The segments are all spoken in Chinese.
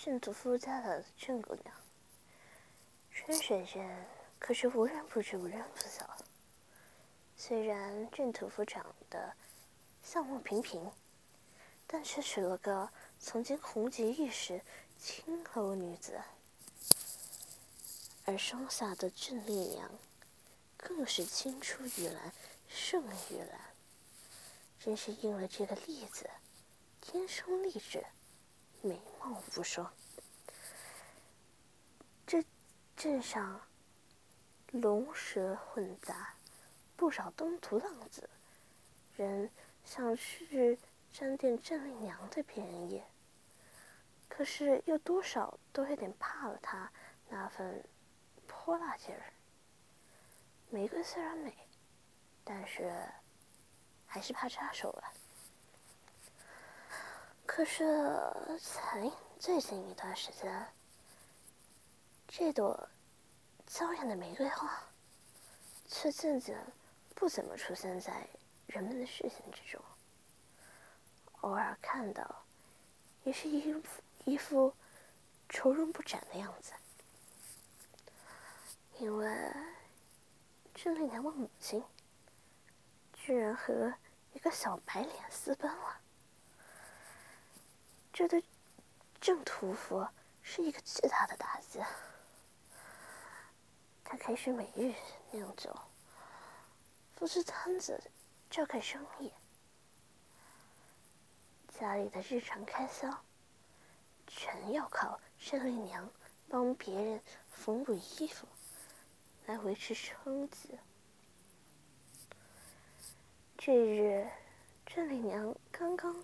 郑屠夫家的郑姑娘，春水镇可是无人不知、无人不晓。虽然郑屠夫长得相貌平平，但却娶了个曾经红极一时青楼女子，而双下的郑丽娘更是青出于蓝胜于蓝，真是应了这个“例子，天生丽质。美貌不说，这镇上龙蛇混杂，不少东土浪子人想去沾点郑丽娘的便宜，可是又多少都有点怕了她那份泼辣劲儿。玫瑰虽然美，但是还是怕扎手了。可是，才最近一段时间，这朵娇艳的玫瑰花，却渐渐不怎么出现在人们的视线之中。偶尔看到，也是一副一副愁容不展的样子。因为郑丽娘的母亲，居然和一个小白脸私奔了。这对郑屠夫是一个巨大的打击。他开始每日酿酒，布置摊子，照看生意。家里的日常开销，全要靠郑丽娘帮别人缝补衣服来维持生计。这日，郑丽娘刚刚。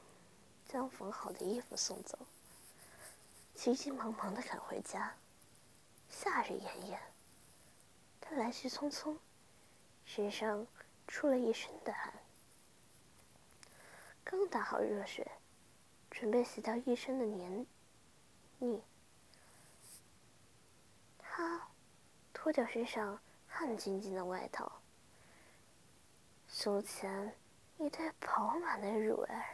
将缝好的衣服送走，急急忙忙的赶回家。夏日炎炎，他来去匆匆，身上出了一身的汗。刚打好热水，准备洗掉一身的黏腻，他脱掉身上汗津津的外套，胸前一堆饱满的乳儿。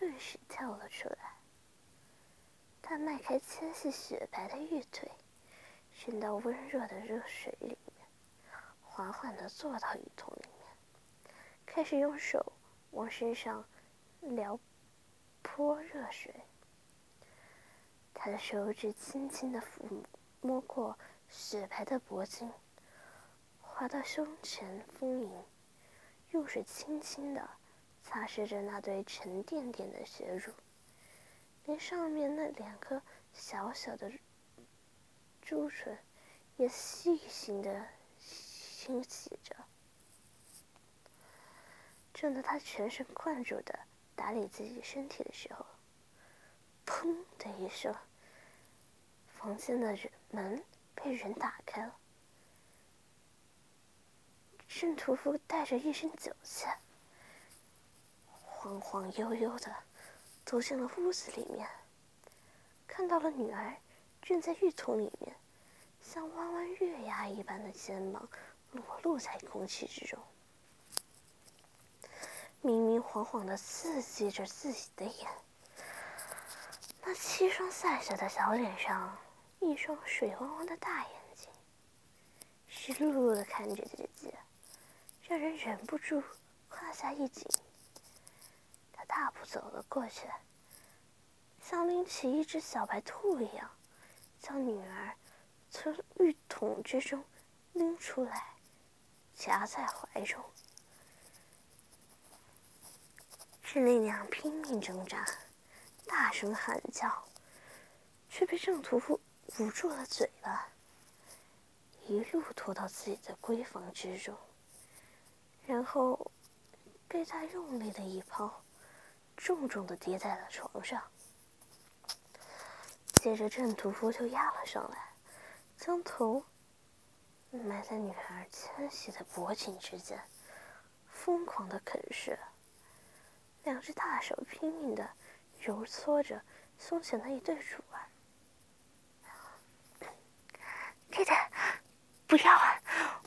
顿时跳了出来。他迈开纤细雪白的玉腿，伸到温热的热水里面，缓缓地坐到浴桶里面，开始用手往身上撩泼热水。他的手指轻轻地抚摸过雪白的脖颈，滑到胸前丰盈，用水轻轻地。擦拭着那堆沉甸甸的血乳，连上面那两颗小小的珠唇也细心的清洗着。正当他全神贯注的打理自己身体的时候，砰的一声，房间的人门被人打开了。圣屠夫带着一身酒气。晃晃悠悠的走进了屋子里面，看到了女儿正在浴桶里面，像弯弯月牙一般的肩膀裸露在空气之中，明明晃晃的刺激着自己的眼。那七双赛色的小脸上，一双水汪汪的大眼睛，湿漉漉的看着姐姐，让人忍不住胯下一紧。大步走了过去，像拎起一只小白兔一样，将女儿从浴桶之中拎出来，夹在怀中。郑丽娘拼命挣扎，大声喊叫，却被郑屠夫捂住了嘴巴，一路拖到自己的闺房之中，然后被他用力的一抛。重重的跌在了床上，接着郑屠夫就压了上来，将头埋在女孩纤细的脖颈之间，疯狂的啃食。两只大手拼命的揉搓着胸前的一对乳儿。爹爹，不要啊！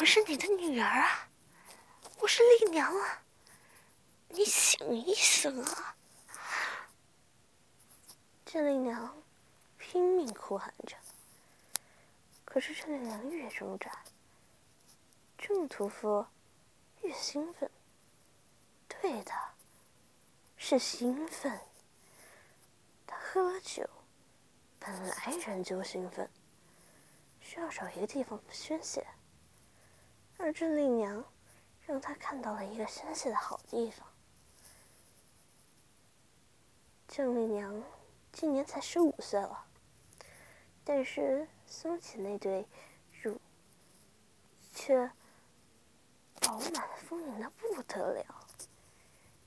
我是你的女儿啊，我是丽娘啊，你醒一醒啊！郑丽娘拼命哭喊着，可是郑丽娘越挣扎，郑屠夫越兴奋。对的，是兴奋。他喝了酒，本来人就兴奋，需要找一个地方宣泄。而郑丽娘让他看到了一个宣泄的好地方。郑丽娘今年才十五岁了，但是松起那对乳却饱满丰盈的不得了，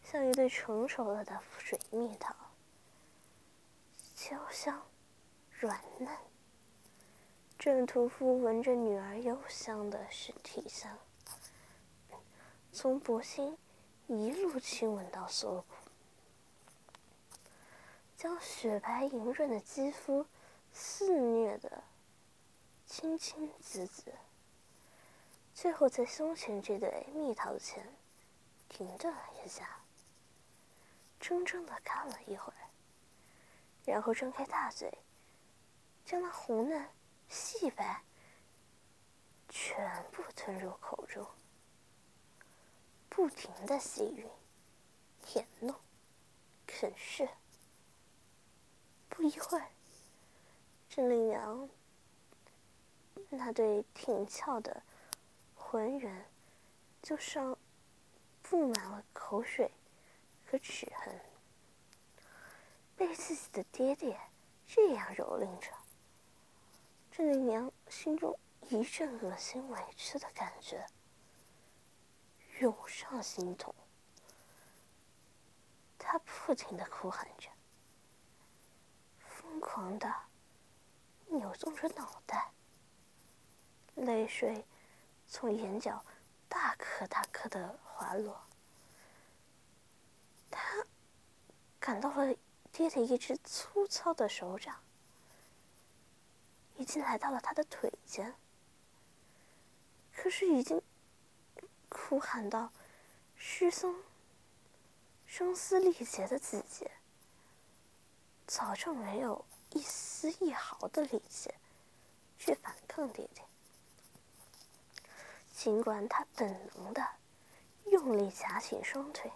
像一对成熟了的水蜜桃，焦香软嫩。郑屠夫闻着女儿幽香的身体香，从脖心一路亲吻到锁骨，将雪白莹润的肌肤肆虐的青青紫紫，最后在胸前这对蜜桃前停顿了一下，怔怔的看了一会儿，然后张开大嘴，将那红嫩。细白，全部吞入口中，不停的吸吮、舔弄、啃噬。不一会儿，郑丽娘那对挺翘的浑圆就上布满了口水和齿痕，被自己的爹爹这样蹂躏着。郑丽娘心中一阵恶心、委屈的感觉涌上心头，她不停的哭喊着，疯狂的扭动着脑袋，泪水从眼角大颗大颗的滑落。他感到了爹的一只粗糙的手掌。已经来到了他的腿间，可是已经哭喊到失声、声嘶力竭的自己，早就没有一丝一毫的力气去反抗爹爹。尽管他本能的用力夹紧双腿，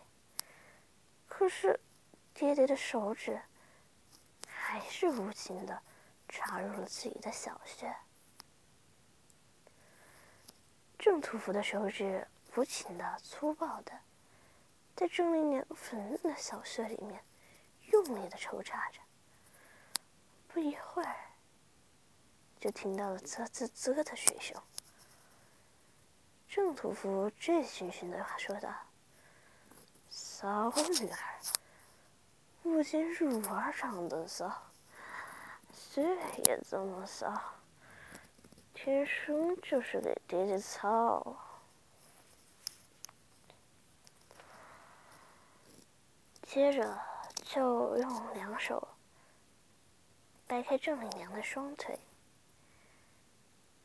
可是爹爹的手指还是无情的。插入了自己的小穴，郑屠夫的手指无情的、粗暴的，在郑丽娘粉嫩的小穴里面用力的抽插着。不一会儿，就听到了啧啧啧的水声。郑屠夫醉醺醺的说道：“骚女儿，不仅乳儿长得骚。”嘴也这么骚，天生就是给爹爹操。接着就用两手掰开郑丽娘的双腿，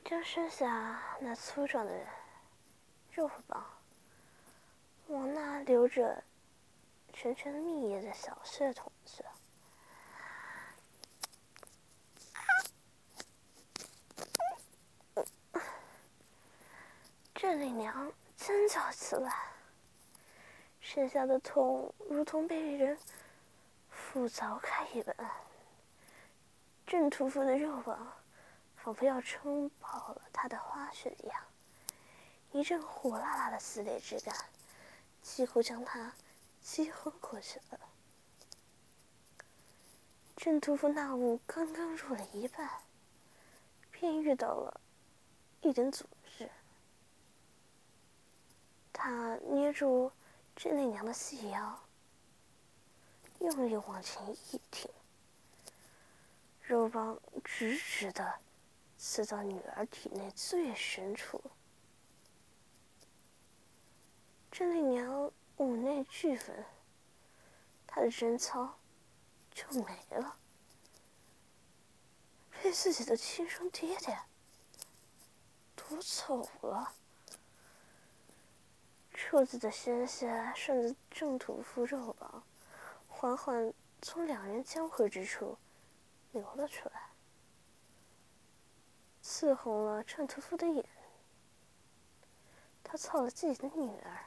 将剩下那粗壮的肉棒往那流着沉沉蜜液的小穴捅去。郑丽娘尖叫起来，身下的痛如同被人斧凿开一般。郑屠夫的肉棒仿佛要撑爆了他的花穴一样，一阵火辣辣的撕裂之感，几乎将他击昏过去了。郑屠夫那物刚刚入了一半，便遇到了一点阻滞。他捏住郑丽娘的细腰，用力往前一挺，肉棒直直的刺到女儿体内最深处。郑丽娘五内俱焚，她的贞操就没了，被自己的亲生爹爹夺走了。处子的鲜血顺着正土夫肉棒，缓缓从两人交合之处流了出来，刺红了郑屠夫的眼。他操了自己的女儿，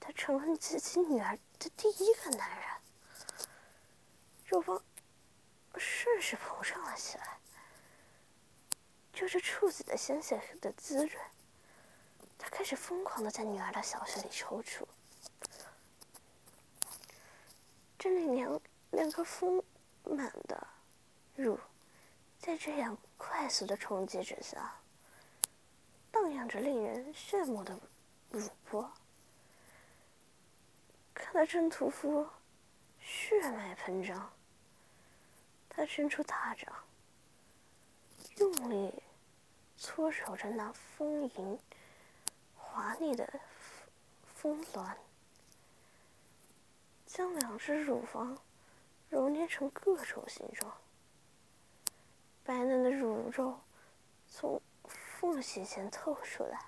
他成了自己女儿的第一个男人。肉棒顺势膨胀了起来，就着处子的鲜血的滋润。他开始疯狂的在女儿的小穴里抽搐，郑丽娘两颗丰满的乳，在这样快速的冲击之下，荡漾着令人羡慕的乳波。看到郑屠夫血脉喷张，他伸出大掌，用力搓揉着那丰盈。华丽的峰峦，将两只乳房揉捏成各种形状。白嫩的乳肉从缝隙间透出来，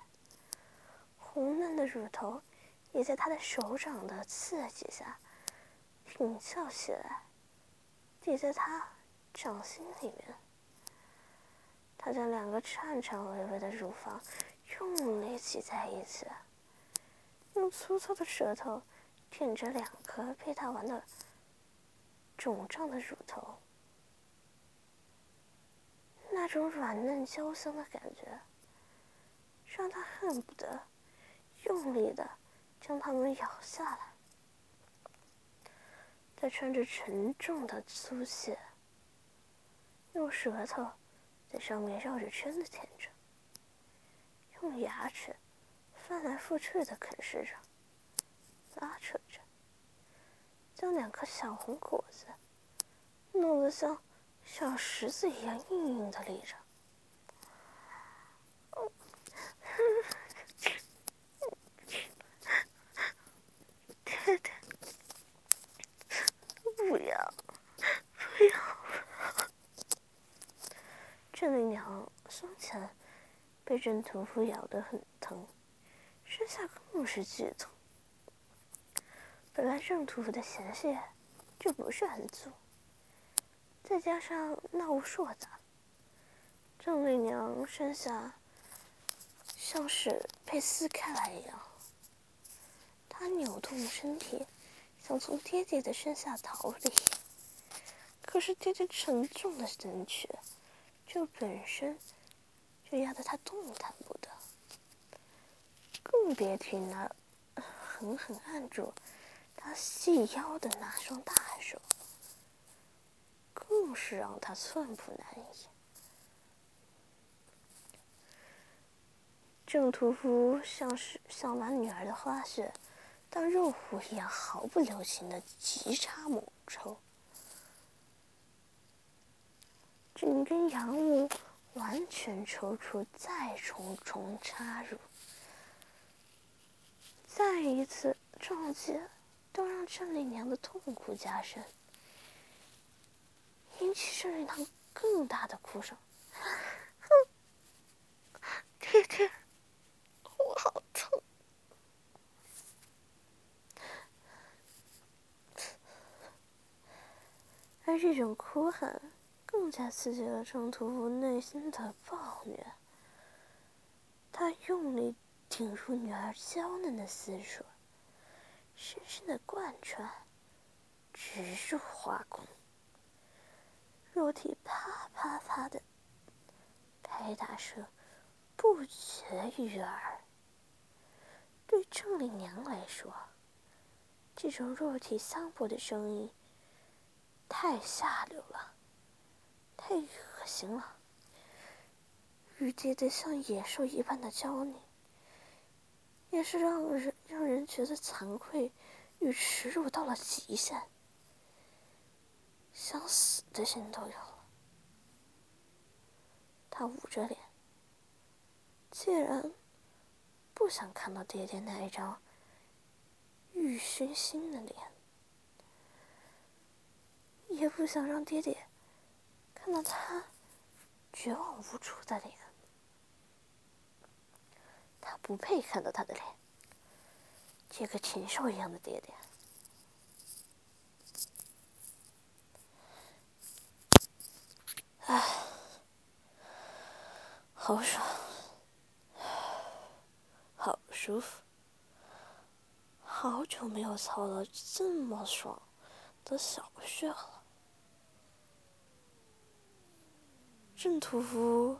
红嫩的乳头也在他的手掌的刺激下挺翘起来，抵在他掌心里面。他将两个颤颤巍巍的乳房。用力挤在一起，用粗糙的舌头舔着两颗被他玩的肿胀的乳头，这种软嫩焦香的感觉，让他恨不得用力的将它们咬下来。他穿着沉重的粗鞋，用舌头在上面绕着圈子舔着。用牙齿翻来覆去的啃食着，拉扯着，将两颗小红果子弄得像像石子一样硬硬的立着。不要，不要！郑丽娘胸前。被镇屠夫咬得很疼，身下更是剧痛。本来镇屠夫的嫌隙就不是很足，再加上那无数的，郑丽娘身下像是被撕开来一样。她扭动身体，想从爹爹的身下逃离，可是爹爹沉重的身躯，就本身。就压得他动弹不得，更别提那狠狠按住他细腰的那双大手，更是让他寸步难移。郑屠夫像是想把女儿的花血当肉壶一样毫不留情的急插猛抽，整根阳物。完全抽出，再重重插入，再一次撞击，都让郑丽娘的痛苦加深，引起圣人堂更大的哭声。爹爹，我好痛！而这种哭喊。更加刺激了程屠夫内心的暴虐。他用力顶住女儿娇嫩的私处，深深的贯穿，直入花宫。肉体啪啪啪的拍打声不绝于耳。对郑丽娘来说，这种肉体相搏的声音太下流了。太恶心了！雨爹爹像野兽一般的娇你，也是让人让人觉得惭愧与耻辱到了极限，想死的心都有了。他捂着脸，既然不想看到爹爹那一张欲熏心的脸，也不想让爹爹看到他绝望无助的脸。他不配看到他的脸，这个禽兽一样的爹爹。好爽，好舒服，好久没有操到这么爽的小穴了。郑屠夫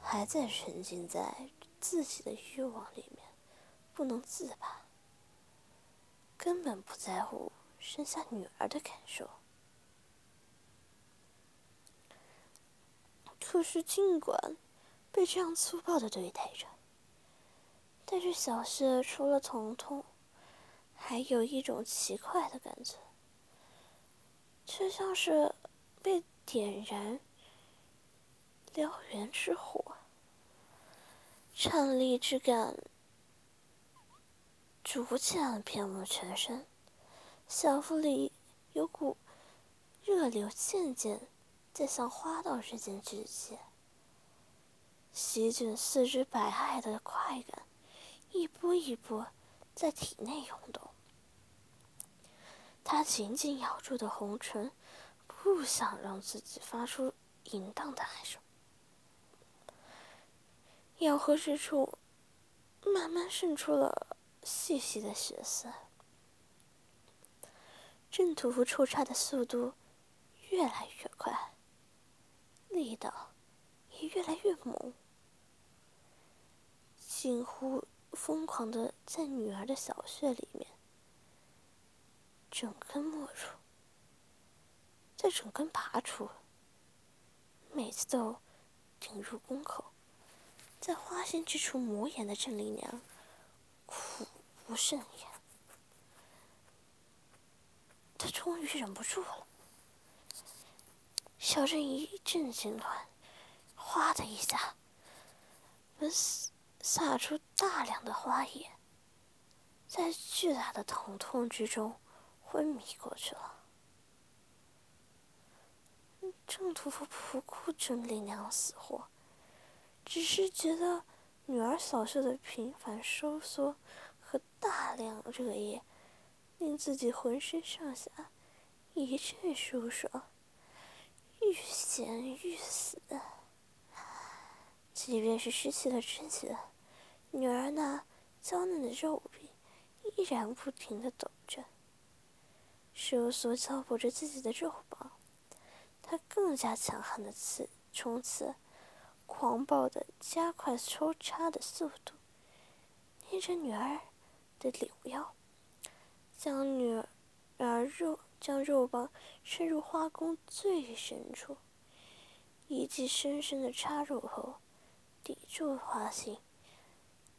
还在沉浸在自己的欲望里面，不能自拔，根本不在乎生下女儿的感受。可是，尽管被这样粗暴的对待着，但是小谢除了疼痛，还有一种奇怪的感觉，却像是被点燃燎原之火，颤栗之感逐渐遍布全身，小腹里有股热流渐渐。在向花道之间聚集，席卷四肢百骸的快感，一波一波在体内涌动。他紧紧咬住的红唇，不想让自己发出淫荡的喊声。咬合之处，慢慢渗出了细细的血丝。郑屠夫抽插的速度越来越快。力道也越来越猛，近乎疯狂的在女儿的小穴里面整根没入，再整根拔出，每次都顶入宫口，在花心之处磨眼的郑丽娘苦不胜言，她终于忍不住了。小镇一阵痉挛，哗的一下，闷死洒出大量的花叶，在巨大的疼痛之中昏迷过去了。郑屠夫不顾郑丽娘死活，只是觉得女儿小穴的频繁收缩和大量热液，令自己浑身上下一阵舒爽。欲仙欲死，即便是失去了知觉，女儿那娇嫩的肉臂依然不停的抖着，收缩敲破着自己的肉棒，她更加强悍的刺冲刺，狂暴的加快抽插的速度，捏着女儿的柳腰，将女儿肉。将肉棒伸入花宫最深处，一记深深的插入后，抵住花心，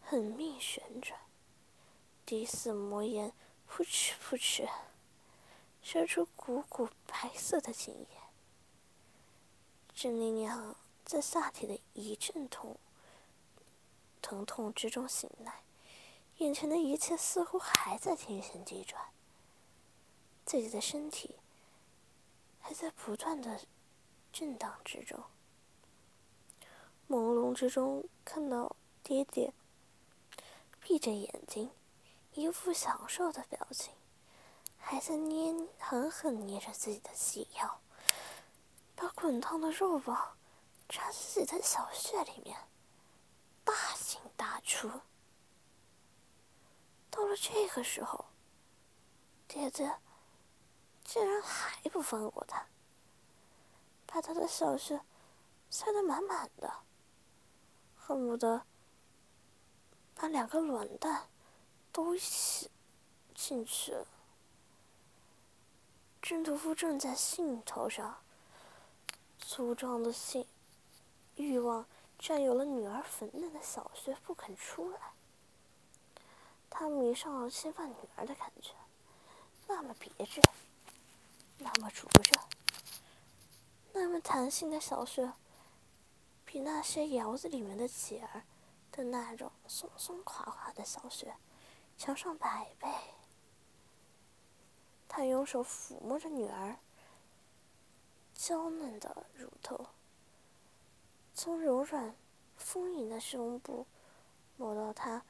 狠命旋转，第四魔眼扑哧扑哧，射出股股白色的精液。郑丽娘在下体的一阵痛疼痛之中醒来，眼前的一切似乎还在天旋地转。自己的身体还在不断的震荡之中，朦胧之中看到爹爹闭着眼睛，一副享受的表情，还在捏狠狠捏着自己的细腰，把滚烫的肉棒插自己的小穴里面，大进大出。到了这个时候，爹爹。竟然还不放过他，把他的小穴塞得满满的，恨不得把两个卵蛋都一起进去了。郑屠夫正在兴头上，粗壮的性欲望占有了女儿粉嫩的小穴，不肯出来。他迷上了侵犯女儿的感觉，那么别致。那么灼热，那么弹性的小穴，比那些窑子里面的姐儿的那种松松垮垮的小雪强上百倍。他用手抚摸着女儿娇嫩的乳头，从柔软丰盈的胸部摸到她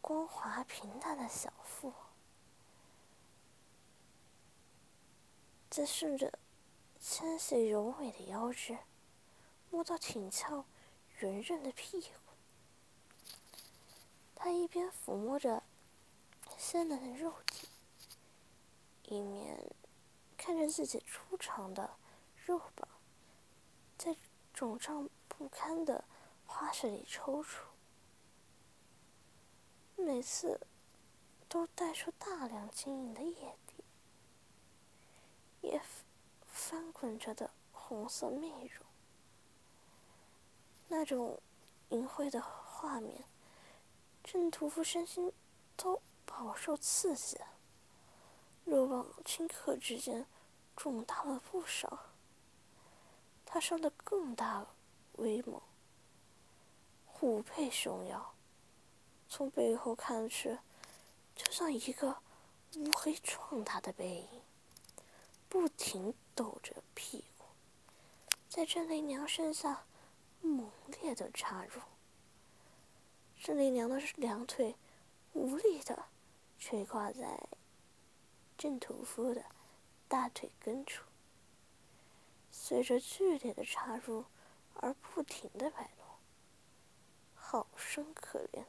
光滑平坦的小腹，再顺着纤细柔美的腰肢。摸到挺翘、圆润的屁股，他一边抚摸着鲜嫩的肉体，一面看着自己粗长的肉棒在肿胀不堪的花穴里抽搐，每次都带出大量晶莹的液体，也翻滚着的红色媚肉。那种淫秽的画面，郑屠夫身心都饱受刺激，肉棒顷刻之间肿大了不少。他生得更大威猛，虎背熊腰，从背后看去，就像一个乌黑壮大的背影，不停抖着屁股，在郑丽娘身下。猛烈的插入，郑丽娘的两腿无力的垂挂在郑屠夫的大腿根处，随着剧烈的插入而不停的摆动，好生可怜。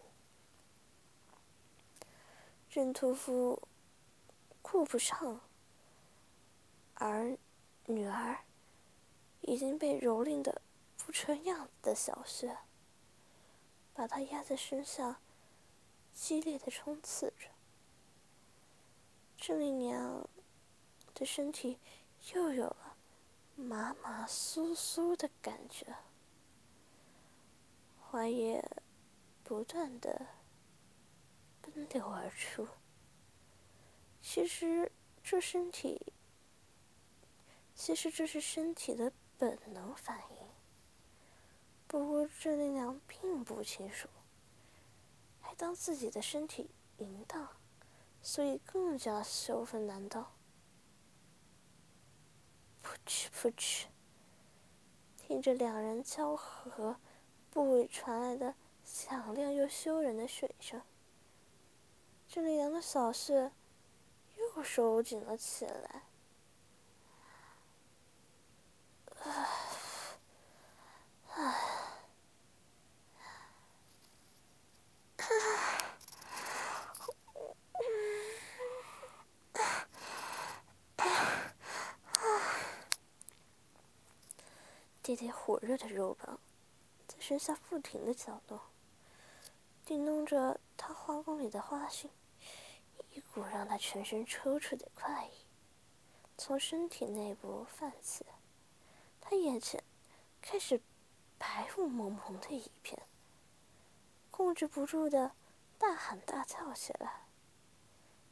郑屠夫顾不上，而女儿已经被蹂躏的。不成样子的小穴，把他压在身下，激烈的冲刺着。郑丽娘的身体又有了麻麻酥酥的感觉，花液不断的奔流而出。其实这身体，其实这是身体的本能反应。不过郑丽娘并不清楚，还当自己的身体淫荡，所以更加羞愤难当。噗嗤噗嗤，听着两人交合部位传来的响亮又羞人的水声，郑丽娘的小穴又收紧了起来。唉，唉。弟弟火热的肉棒在身下不停的搅动，叮咚着他花宫里的花絮，一股让他全身抽搐的快意从身体内部泛起，他眼前开始白雾蒙蒙的一片，控制不住的大喊大叫起来，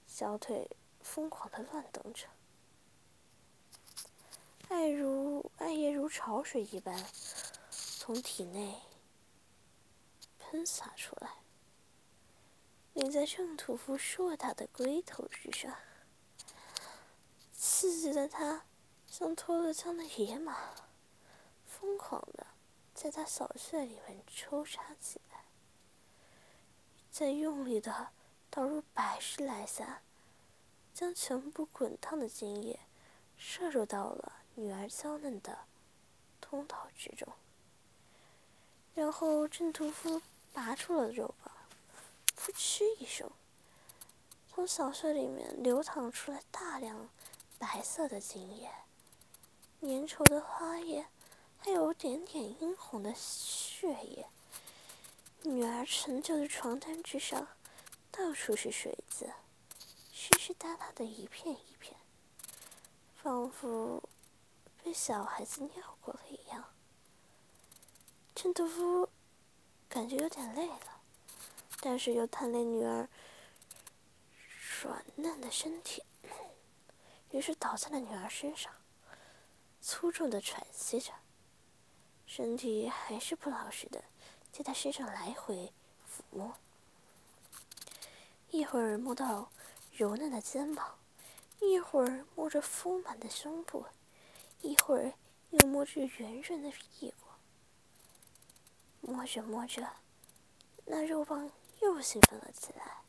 小腿疯狂的乱蹬着。爱如爱液如潮水一般从体内喷洒出来，淋在郑屠夫硕大的龟头之上，刺激的他像脱了缰的野马，疯狂的在他小穴里面抽插起来，再用力的倒入百十来下，将全部滚烫的精液射入到了。女儿娇嫩的通道之中，然后郑屠夫拔出了肉棒，噗嗤一声，从小穴里面流淌出来大量白色的精液、粘稠的花液，还有点点殷红的血液。女儿陈旧的床单之上，到处是水渍，湿湿哒哒的一片一片，仿佛……被小孩子尿过了一样，陈屠夫感觉有点累了，但是又贪恋女儿软嫩的身体，于是倒在了女儿身上，粗重的喘息着，身体还是不老实的在她身上来回抚摸，一会儿摸到柔嫩的肩膀，一会儿摸着丰满的胸部，一会儿又摸着圆润的屁股。摸着摸着，那肉棒又兴奋了起来。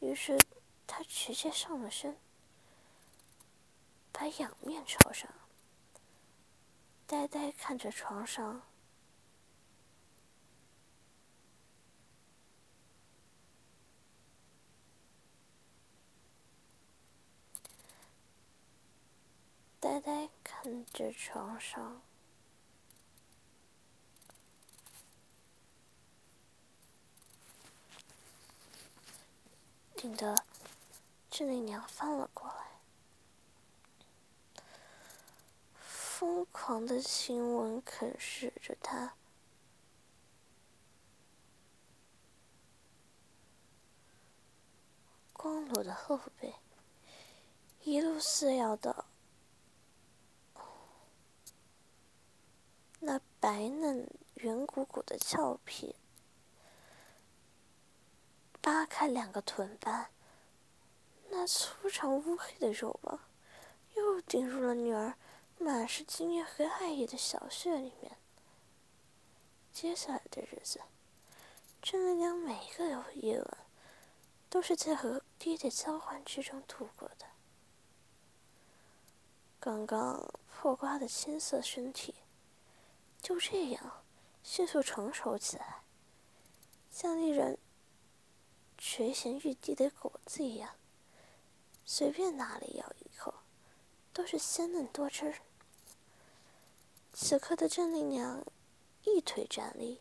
于是他直接上了身，把仰面朝上，呆呆看着床上。呆呆看着床上。顶的郑丽娘翻了过来，疯狂的亲吻啃噬着她光裸的后背，一路撕咬的那白嫩圆鼓鼓的俏皮。扒开两个臀瓣，那粗长乌黑的肉棒又顶入了女儿满是经验和爱意的小穴里面。接下来的日子，郑丽娘每一个夜晚都是在和爹爹交换之中度过的。刚刚破瓜的青涩身体，就这样迅速成熟起来，像一人。垂涎欲滴的果子一样，随便哪里咬一口，都是鲜嫩多汁。此刻的郑丽娘，一腿站立，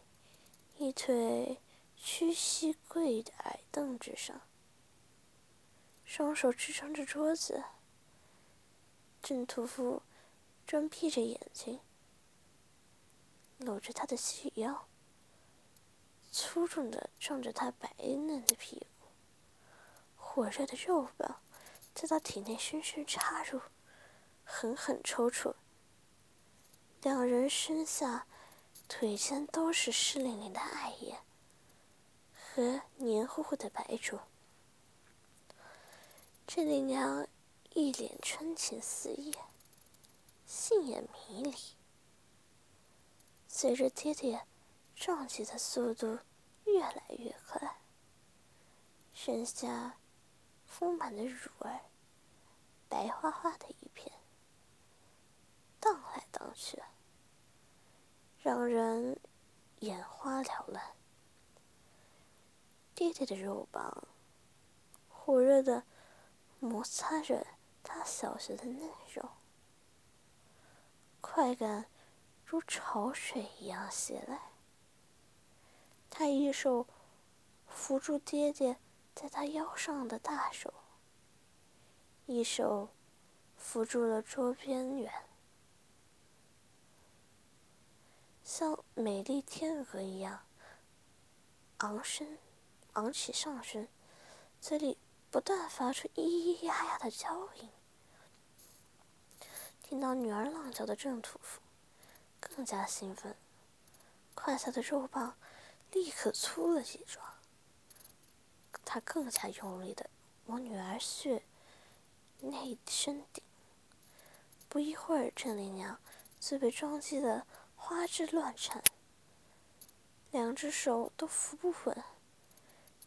一腿屈膝跪在矮凳之上，双手支撑着桌子。郑屠夫正闭着眼睛，搂着她的细腰。粗重的撞着他白嫩的屁股，火热的肉棒在他体内深深插入，狠狠抽搐。两人身下、腿间都是湿淋淋的艾叶和黏糊糊的白珠。郑丽娘一脸春情四溢，杏眼迷离。随着爹爹撞击的速度。越来越快，身下丰满的乳儿，白花花的一片，荡来荡去，让人眼花缭乱。爹爹的肉棒火热的摩擦着他小穴的嫩肉，快感如潮水一样袭来。他一手扶住爹爹在他腰上的大手，一手扶住了桌边缘，像美丽天鹅一样昂身昂起上身，嘴里不断发出咿咿呀呀的娇音。听到女儿浪叫的郑屠夫更加兴奋，胯下的肉棒。立刻粗了几壮，他更加用力的往女儿穴内深顶。不一会儿，郑丽娘就被撞击的花枝乱颤，两只手都扶不稳，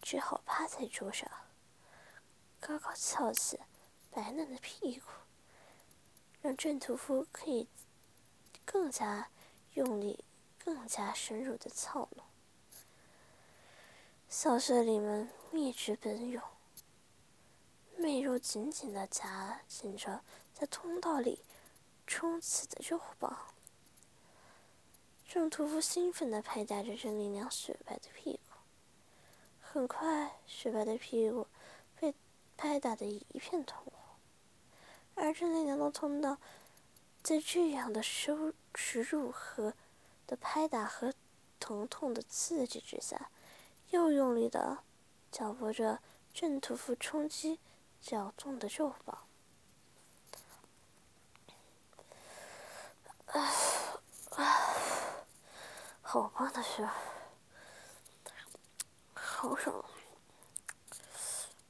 只好趴在桌上，高高翘起白嫩的屁股，让郑屠夫可以更加用力、更加深入的操弄。小穴里们蜜汁奔涌，媚肉紧紧的夹紧着在通道里冲刺的肉棒。郑屠夫兴奋的拍打着郑丽娘雪白的屁股，很快，雪白的屁股被拍打的一片通红，而郑丽娘的通道在这样的收耻辱和的拍打和疼痛的刺激之下。又用力的搅拨着郑屠夫冲击搅动的肉棒，好棒的事，好爽，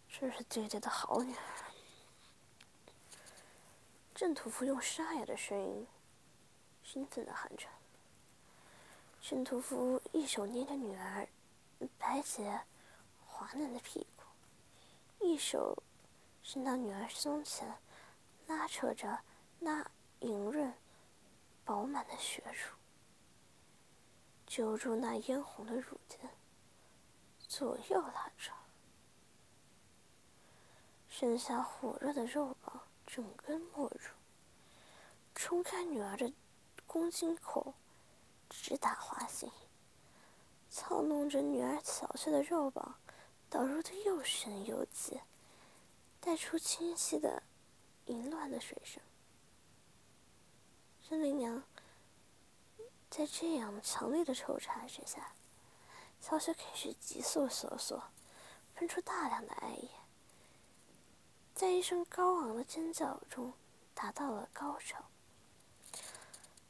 真是爹爹的好女儿。郑屠夫用沙哑的声音，兴奋的喊着。郑屠夫一手捏着女儿白洁滑嫩的屁股，一手伸到女儿胸前，拉扯着那莹润饱满的血乳。揪住那嫣红的乳尖，左右拉扯，剩下火热的肉棒整根没入，冲开女儿的宫颈口，直打花心，操弄着女儿小碎的肉棒，导入的又深又急，带出清晰的淫乱的水声。真灵娘。在这样强烈的抽插之下，小雪开始急速收缩，喷出大量的艾液，在一声高昂的尖叫中达到了高潮。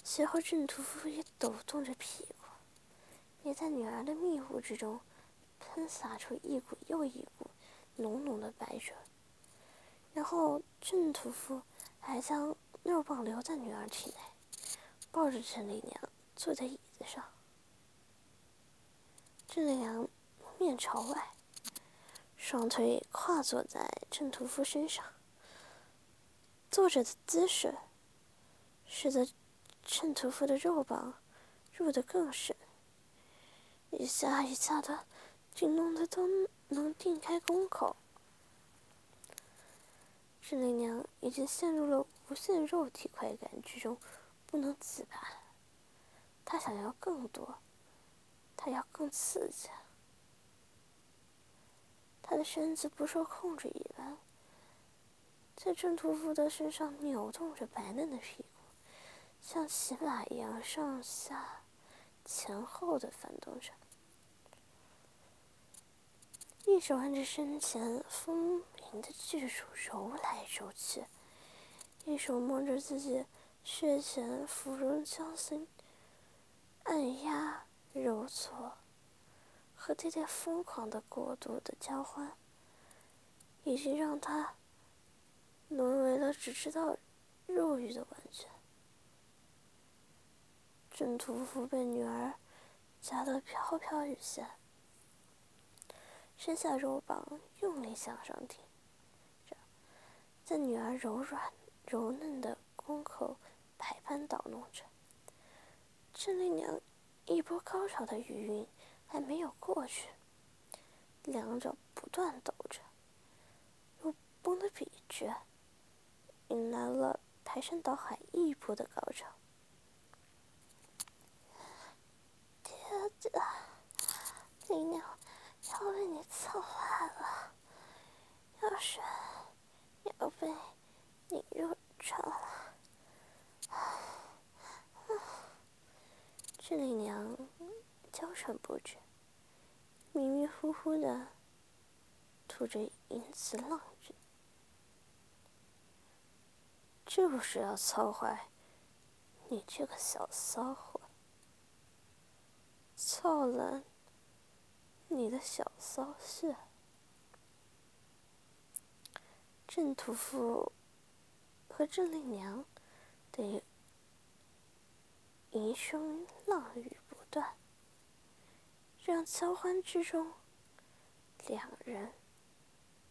随后，郑屠夫也抖动着屁股，也在女儿的蜜雾之中喷洒出一股又一股浓浓的白水。然后，郑屠夫还将肉棒留在女儿体内，抱着陈丽娘。坐在椅子上，郑丽娘面朝外，双腿跨坐在郑屠夫身上。坐着的姿势，使得郑屠夫的肉棒入得更深，一下一下的，竟弄得都能定开宫口。郑丽娘已经陷入了无限肉体快感之中，不能自拔。她想要更多，她要更刺激。他的身子不受控制一般，在郑屠夫的身上扭动着白嫩的屁股，像骑马一样上下、前后的翻动着，一手按着身前丰盈的巨乳揉来揉去，一手摸着自己血前芙蓉娇心。按压、揉搓，和爹爹疯狂的、过度的交欢，已经让他沦为了只知道肉欲的玩具。郑屠夫被女儿夹得飘飘欲仙，伸下肉棒，用力向上挺着，在女儿柔软、柔嫩的宫口百般捣弄着。郑丽娘一波高潮的余韵还没有过去，两者不断抖着，如绷得笔直，迎来了排山倒海一波的高潮。爹爹，丽娘要被你操坏了，要是要被你入床了。郑丽娘娇喘不止，迷迷糊糊的吐着淫词浪语，就是要操坏你这个小骚货，操烂你的小骚穴。郑屠夫和郑丽娘得。一声浪语不断，让交欢之中，两人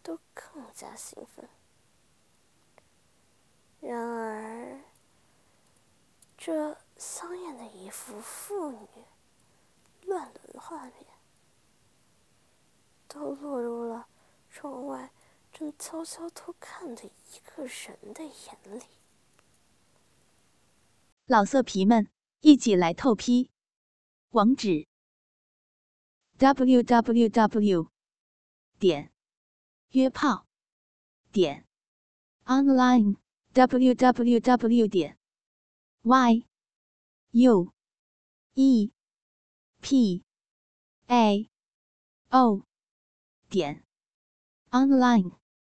都更加兴奋。然而，这香艳的一幅妇女乱伦画面，都落入了窗外正悄悄偷看的一个人的眼里。老色皮们。一起来透批，网址：w w w 点约炮点 online w w w 点 y u e p a o 点 online。